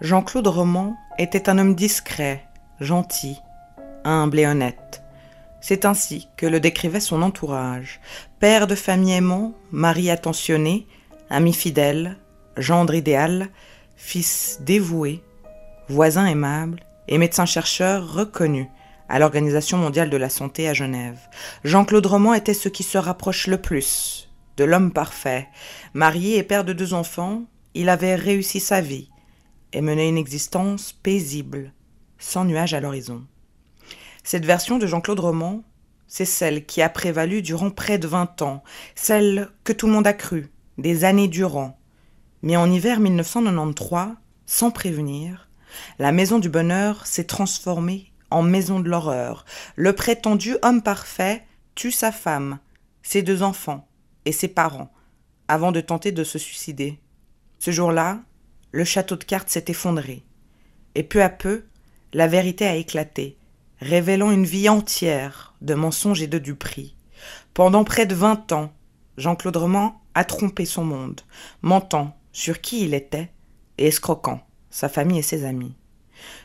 Jean-Claude Roman était un homme discret, gentil, humble et honnête. C'est ainsi que le décrivait son entourage. Père de famille aimant, mari attentionné, ami fidèle, gendre idéal, fils dévoué, voisin aimable et médecin-chercheur reconnu à l'Organisation mondiale de la santé à Genève. Jean-Claude Roman était ce qui se rapproche le plus de l'homme parfait. Marié et père de deux enfants, il avait réussi sa vie et menait une existence paisible, sans nuage à l'horizon. Cette version de Jean-Claude Roman, c'est celle qui a prévalu durant près de vingt ans, celle que tout le monde a cru, des années durant. Mais en hiver 1993, sans prévenir, la maison du bonheur s'est transformée en maison de l'horreur. Le prétendu homme parfait tue sa femme, ses deux enfants et ses parents, avant de tenter de se suicider. Ce jour-là, le château de cartes s'est effondré. Et peu à peu, la vérité a éclaté, révélant une vie entière de mensonges et de duperies. Pendant près de vingt ans, Jean-Claude Roman a trompé son monde, mentant sur qui il était et escroquant sa famille et ses amis.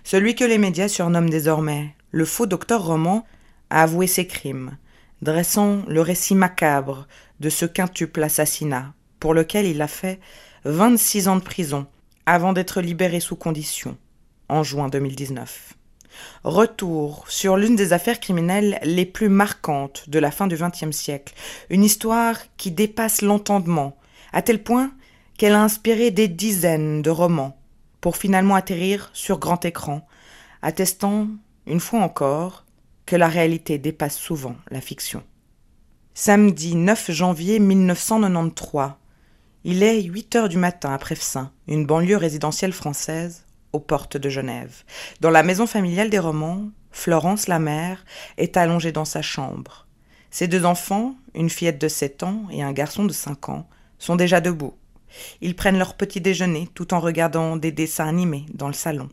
Celui que les médias surnomment désormais le faux docteur Roman a avoué ses crimes, dressant le récit macabre de ce quintuple assassinat, pour lequel il a fait vingt-six ans de prison avant d'être libéré sous condition en juin 2019. Retour sur l'une des affaires criminelles les plus marquantes de la fin du XXe siècle, une histoire qui dépasse l'entendement, à tel point qu'elle a inspiré des dizaines de romans, pour finalement atterrir sur grand écran, attestant, une fois encore, que la réalité dépasse souvent la fiction. Samedi 9 janvier 1993, il est 8 heures du matin à Prefsin, une banlieue résidentielle française, aux portes de Genève. Dans la maison familiale des Romans, Florence, la mère, est allongée dans sa chambre. Ses deux enfants, une fillette de 7 ans et un garçon de 5 ans, sont déjà debout. Ils prennent leur petit déjeuner tout en regardant des dessins animés dans le salon.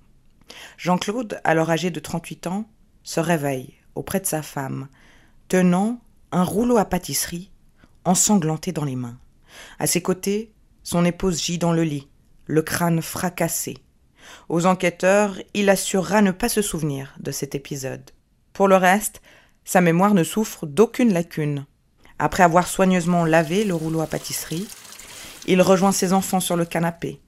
Jean-Claude, alors âgé de 38 ans, se réveille auprès de sa femme, tenant un rouleau à pâtisserie ensanglanté dans les mains. À ses côtés, son épouse gît dans le lit, le crâne fracassé. Aux enquêteurs, il assurera ne pas se souvenir de cet épisode. Pour le reste, sa mémoire ne souffre d'aucune lacune. Après avoir soigneusement lavé le rouleau à pâtisserie, il rejoint ses enfants sur le canapé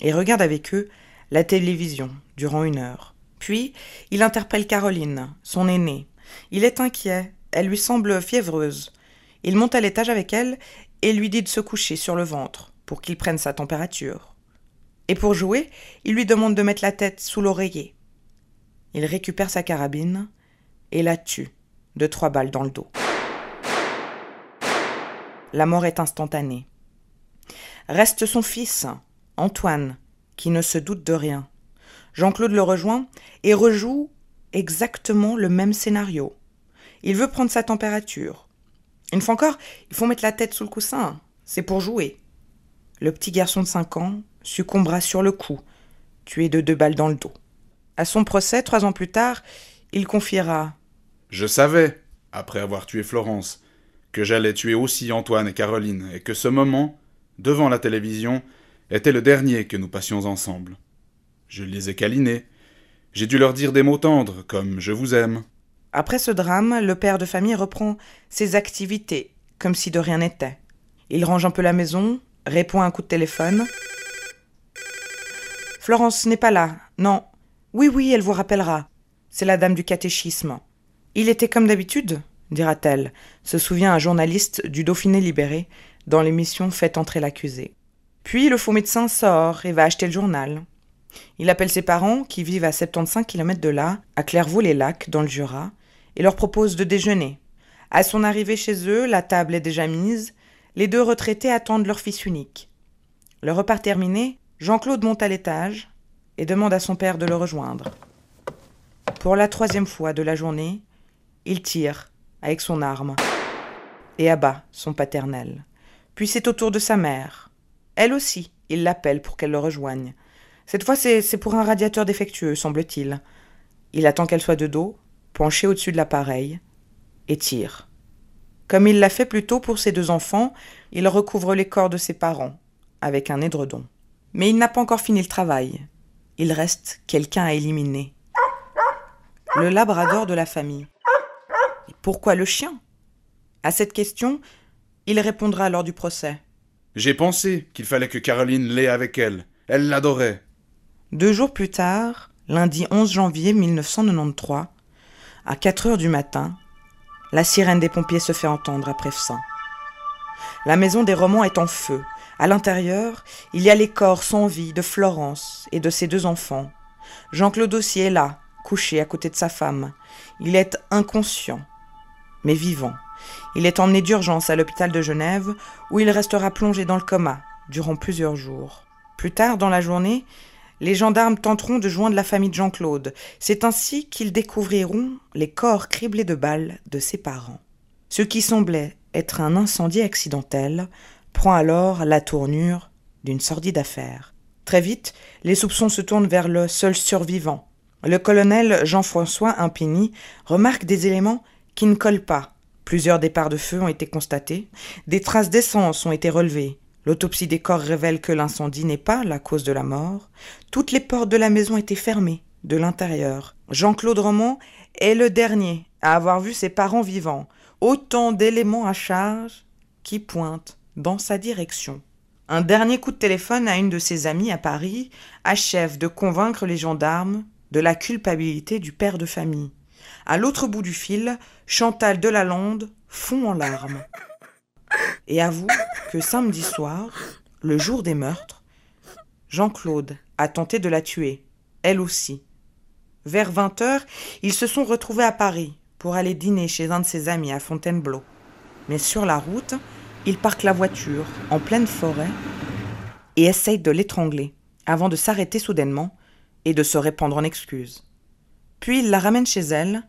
et regarde avec eux la télévision durant une heure. Puis, il interpelle Caroline, son aînée. Il est inquiet, elle lui semble fiévreuse. Il monte à l'étage avec elle et lui dit de se coucher sur le ventre pour qu'il prenne sa température. Et pour jouer, il lui demande de mettre la tête sous l'oreiller. Il récupère sa carabine et la tue de trois balles dans le dos. La mort est instantanée. Reste son fils, Antoine, qui ne se doute de rien. Jean-Claude le rejoint et rejoue exactement le même scénario. Il veut prendre sa température. Une fois encore, il faut mettre la tête sous le coussin. C'est pour jouer. Le petit garçon de cinq ans succombera sur le coup, tué de deux balles dans le dos. À son procès, trois ans plus tard, il confiera Je savais, après avoir tué Florence, que j'allais tuer aussi Antoine et Caroline, et que ce moment, devant la télévision, était le dernier que nous passions ensemble. Je les ai câlinés. J'ai dû leur dire des mots tendres, comme je vous aime. Après ce drame, le père de famille reprend ses activités, comme si de rien n'était. Il range un peu la maison, répond à un coup de téléphone. Florence n'est pas là, non. Oui, oui, elle vous rappellera. C'est la dame du catéchisme. Il était comme d'habitude, dira-t-elle, se souvient un journaliste du Dauphiné libéré, dans l'émission Faites entrer l'accusé. Puis le faux médecin sort et va acheter le journal. Il appelle ses parents, qui vivent à 75 km de là, à Clairvaux-les-Lacs, dans le Jura, et leur propose de déjeuner. À son arrivée chez eux, la table est déjà mise, les deux retraités attendent leur fils unique. Le repas terminé, Jean-Claude monte à l'étage et demande à son père de le rejoindre. Pour la troisième fois de la journée, il tire avec son arme et abat son paternel. Puis c'est au tour de sa mère. Elle aussi, il l'appelle pour qu'elle le rejoigne. Cette fois, c'est pour un radiateur défectueux, semble-t-il. Il attend qu'elle soit de dos, penché au-dessus de l'appareil, et tire. Comme il l'a fait plus tôt pour ses deux enfants, il recouvre les corps de ses parents, avec un édredon. Mais il n'a pas encore fini le travail. il reste quelqu'un à éliminer. Le labrador de la famille. pourquoi le chien? À cette question, il répondra lors du procès. J'ai pensé qu'il fallait que Caroline l'ait avec elle. Elle l'adorait. Deux jours plus tard, lundi 11 janvier 1993, à 4 heures du matin, la sirène des pompiers se fait entendre à Prefsin. La maison des romans est en feu. À l'intérieur, il y a les corps sans vie de Florence et de ses deux enfants. Jean-Claude aussi est là, couché à côté de sa femme. Il est inconscient, mais vivant. Il est emmené d'urgence à l'hôpital de Genève, où il restera plongé dans le coma durant plusieurs jours. Plus tard dans la journée, les gendarmes tenteront de joindre la famille de Jean-Claude. C'est ainsi qu'ils découvriront les corps criblés de balles de ses parents. Ce qui semblait être un incendie accidentel prend alors la tournure d'une sordide affaire. Très vite, les soupçons se tournent vers le seul survivant. Le colonel Jean-François Impigny remarque des éléments qui ne collent pas. Plusieurs départs de feu ont été constatés, des traces d'essence ont été relevées, L'autopsie des corps révèle que l'incendie n'est pas la cause de la mort. Toutes les portes de la maison étaient fermées de l'intérieur. Jean-Claude Roman est le dernier à avoir vu ses parents vivants. Autant d'éléments à charge qui pointent dans sa direction. Un dernier coup de téléphone à une de ses amies à Paris achève de convaincre les gendarmes de la culpabilité du père de famille. À l'autre bout du fil, Chantal Delalande fond en larmes et avoue que samedi soir, le jour des meurtres, Jean-Claude a tenté de la tuer, elle aussi. Vers vingt heures, ils se sont retrouvés à Paris pour aller dîner chez un de ses amis à Fontainebleau. Mais sur la route, il parque la voiture en pleine forêt et essaye de l'étrangler avant de s'arrêter soudainement et de se répandre en excuses. Puis il la ramène chez elle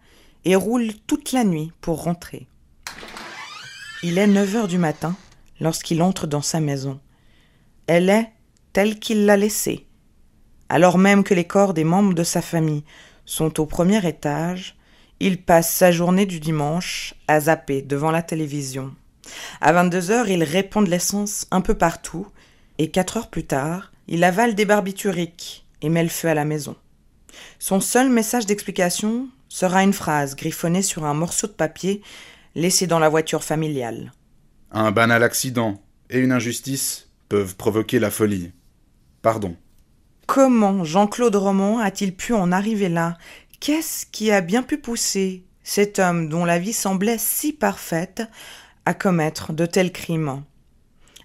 et roule toute la nuit pour rentrer. Il est neuf heures du matin lorsqu'il entre dans sa maison. Elle est telle qu'il l'a laissée. Alors même que les corps des membres de sa famille sont au premier étage, il passe sa journée du dimanche à zapper devant la télévision. À 22 heures, il répand de l'essence un peu partout, et quatre heures plus tard, il avale des barbituriques et met le feu à la maison. Son seul message d'explication sera une phrase griffonnée sur un morceau de papier laissé dans la voiture familiale. Un banal accident et une injustice peuvent provoquer la folie. Pardon. Comment Jean-Claude Roman a-t-il pu en arriver là? Qu'est-ce qui a bien pu pousser cet homme dont la vie semblait si parfaite à commettre de tels crimes?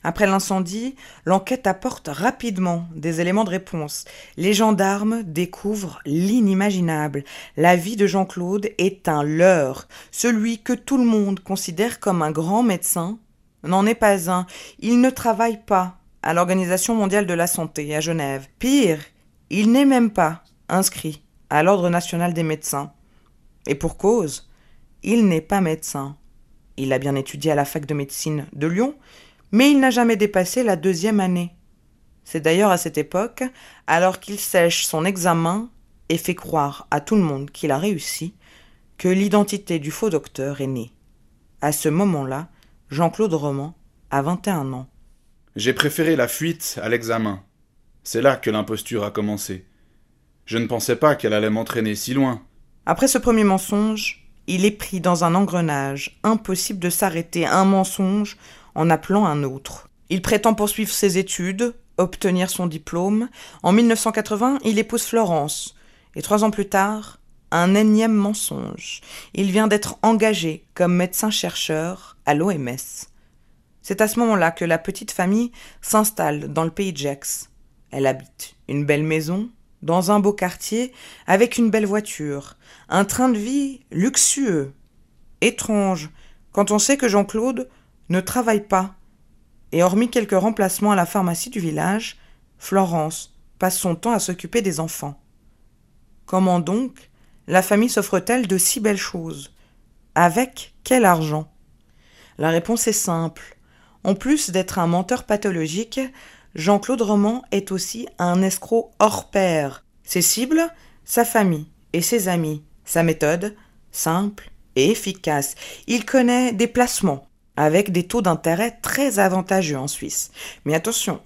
Après l'incendie, l'enquête apporte rapidement des éléments de réponse. Les gendarmes découvrent l'inimaginable. La vie de Jean-Claude est un leurre. Celui que tout le monde considère comme un grand médecin n'en est pas un. Il ne travaille pas à l'Organisation mondiale de la santé à Genève. Pire, il n'est même pas inscrit à l'Ordre national des médecins. Et pour cause, il n'est pas médecin. Il a bien étudié à la fac de médecine de Lyon, mais il n'a jamais dépassé la deuxième année. C'est d'ailleurs à cette époque, alors qu'il sèche son examen et fait croire à tout le monde qu'il a réussi, que l'identité du faux docteur est née. À ce moment-là, Jean-Claude Roman a 21 ans. J'ai préféré la fuite à l'examen. C'est là que l'imposture a commencé. Je ne pensais pas qu'elle allait m'entraîner si loin. Après ce premier mensonge, il est pris dans un engrenage. Impossible de s'arrêter. Un mensonge en appelant un autre. Il prétend poursuivre ses études, obtenir son diplôme. En 1980, il épouse Florence. Et trois ans plus tard, un énième mensonge. Il vient d'être engagé comme médecin-chercheur à l'OMS. C'est à ce moment-là que la petite famille s'installe dans le pays de Gex. Elle habite une belle maison, dans un beau quartier, avec une belle voiture, un train de vie luxueux. Étrange, quand on sait que Jean-Claude ne travaille pas. Et hormis quelques remplacements à la pharmacie du village, Florence passe son temps à s'occuper des enfants. Comment donc la famille s'offre-t-elle de si belles choses? Avec quel argent? La réponse est simple. En plus d'être un menteur pathologique, Jean-Claude Roman est aussi un escroc hors pair. Ses cibles, sa famille et ses amis. Sa méthode, simple et efficace. Il connaît des placements, avec des taux d'intérêt très avantageux en Suisse. Mais attention,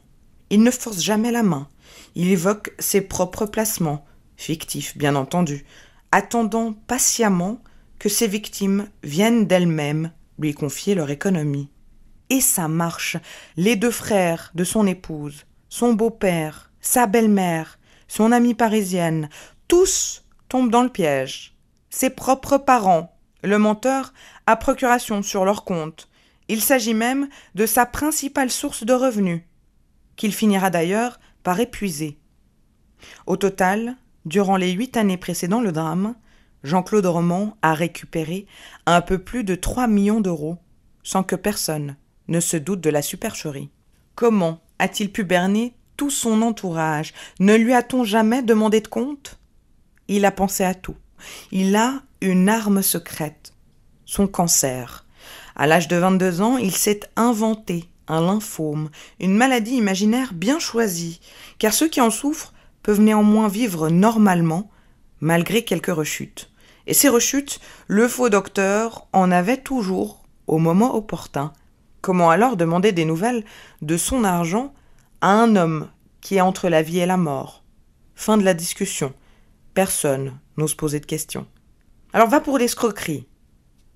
il ne force jamais la main. Il évoque ses propres placements, fictifs bien entendu, attendant patiemment que ses victimes viennent d'elles-mêmes lui confier leur économie. Et ça marche. Les deux frères de son épouse, son beau-père, sa belle-mère, son amie parisienne, tous tombent dans le piège. Ses propres parents, le menteur, a procuration sur leur compte. Il s'agit même de sa principale source de revenus, qu'il finira d'ailleurs par épuiser. Au total, durant les huit années précédant le drame, Jean-Claude Roman a récupéré un peu plus de trois millions d'euros, sans que personne ne se doute de la supercherie. Comment a-t-il pu berner tout son entourage? Ne lui a-t-on jamais demandé de compte? Il a pensé à tout. Il a une arme secrète, son cancer. À l'âge de 22 ans, il s'est inventé un lymphome, une maladie imaginaire bien choisie, car ceux qui en souffrent peuvent néanmoins vivre normalement malgré quelques rechutes. Et ces rechutes, le faux docteur en avait toujours au moment opportun. Comment alors demander des nouvelles de son argent à un homme qui est entre la vie et la mort? Fin de la discussion. Personne n'ose poser de questions. Alors va pour l'escroquerie.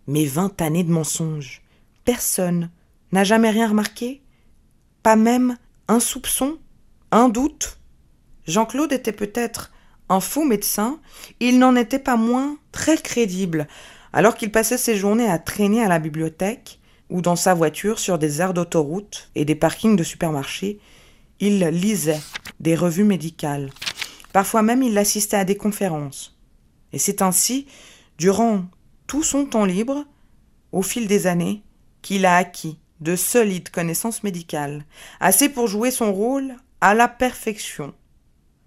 Mais vingt années de mensonges. Personne n'a jamais rien remarqué Pas même un soupçon Un doute Jean-Claude était peut-être un faux médecin, il n'en était pas moins très crédible, alors qu'il passait ses journées à traîner à la bibliothèque ou dans sa voiture sur des aires d'autoroute et des parkings de supermarchés, il lisait des revues médicales. Parfois même il assistait à des conférences. Et c'est ainsi, durant tout son temps libre, au fil des années, qu'il a acquis de solides connaissances médicales, assez pour jouer son rôle à la perfection.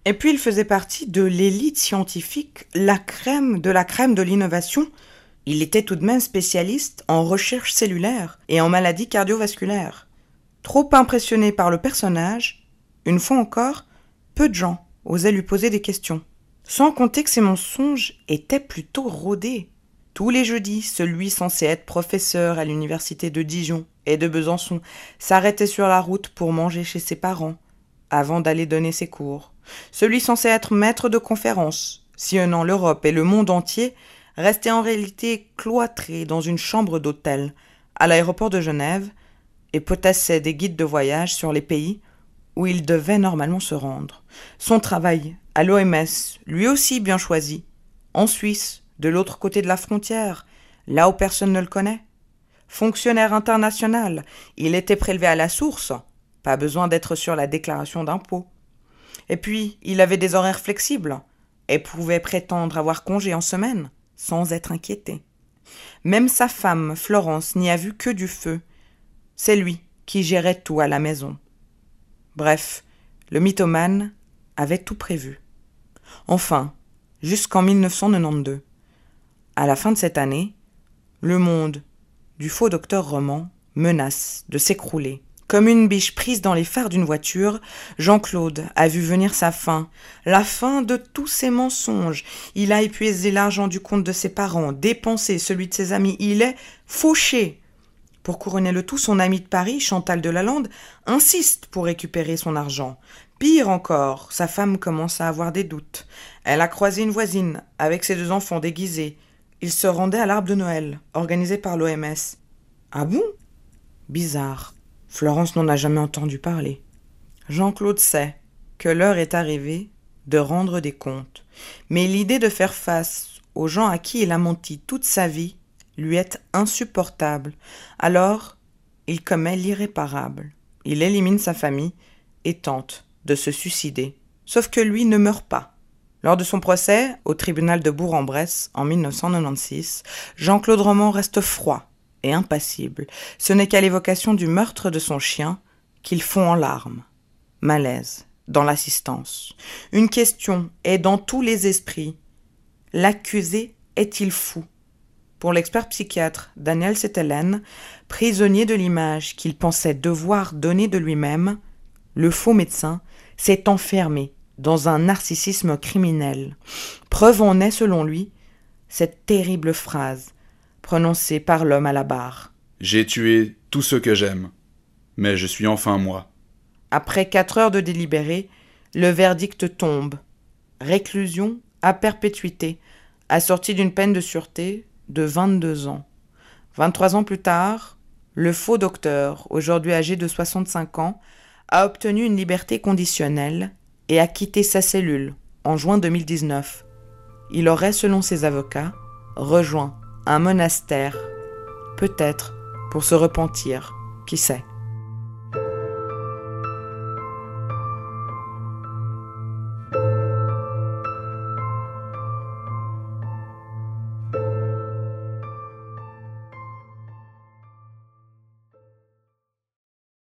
Et puis il faisait partie de l'élite scientifique, la crème de la crème de l'innovation. Il était tout de même spécialiste en recherche cellulaire et en maladies cardiovasculaires. Trop impressionné par le personnage, une fois encore, peu de gens osaient lui poser des questions. Sans compter que ses mensonges étaient plutôt rodés. Tous les jeudis, celui censé être professeur à l'université de Dijon et de Besançon s'arrêtait sur la route pour manger chez ses parents, avant d'aller donner ses cours. Celui censé être maître de conférence, sillonnant l'Europe et le monde entier, restait en réalité cloîtré dans une chambre d'hôtel, à l'aéroport de Genève, et potassait des guides de voyage sur les pays où il devait normalement se rendre. Son travail, à l'OMS, lui aussi bien choisi, en Suisse, de l'autre côté de la frontière, là où personne ne le connaît. Fonctionnaire international, il était prélevé à la source, pas besoin d'être sur la déclaration d'impôt. Et puis, il avait des horaires flexibles et pouvait prétendre avoir congé en semaine sans être inquiété. Même sa femme, Florence, n'y a vu que du feu. C'est lui qui gérait tout à la maison. Bref, le mythomane avait tout prévu. Enfin, jusqu'en 1992. À la fin de cette année, le monde du faux docteur Roman menace de s'écrouler comme une biche prise dans les phares d'une voiture, Jean-Claude a vu venir sa fin, la fin de tous ses mensonges. Il a épuisé l'argent du compte de ses parents, dépensé celui de ses amis, il est fauché. Pour couronner le tout, son ami de Paris, Chantal de Lalande, insiste pour récupérer son argent. Pire encore, sa femme commence à avoir des doutes. Elle a croisé une voisine, avec ses deux enfants déguisés. Ils se rendaient à l'arbre de Noël, organisé par l'OMS. Ah bon? Bizarre. Florence n'en a jamais entendu parler. Jean-Claude sait que l'heure est arrivée de rendre des comptes, mais l'idée de faire face aux gens à qui il a menti toute sa vie lui est insupportable. Alors, il commet l'irréparable. Il élimine sa famille et tente de se suicider. Sauf que lui ne meurt pas. Lors de son procès au tribunal de Bourg-en-Bresse en 1996, Jean-Claude Roman reste froid et impassible. Ce n'est qu'à l'évocation du meurtre de son chien qu'il fond en larmes. Malaise, dans l'assistance. Une question est dans tous les esprits. L'accusé est-il fou? Pour l'expert psychiatre Daniel Setelen, prisonnier de l'image qu'il pensait devoir donner de lui-même, le faux médecin s'est enfermé dans un narcissisme criminel. Preuve en est, selon lui, cette terrible phrase prononcé par l'homme à la barre. J'ai tué tout ce que j'aime, mais je suis enfin moi. Après quatre heures de délibéré, le verdict tombe. Réclusion à perpétuité, assortie d'une peine de sûreté de 22 ans. 23 ans plus tard, le faux docteur, aujourd'hui âgé de 65 ans, a obtenu une liberté conditionnelle et a quitté sa cellule en juin 2019. Il aurait, selon ses avocats, rejoint un monastère, peut-être pour se repentir, qui sait.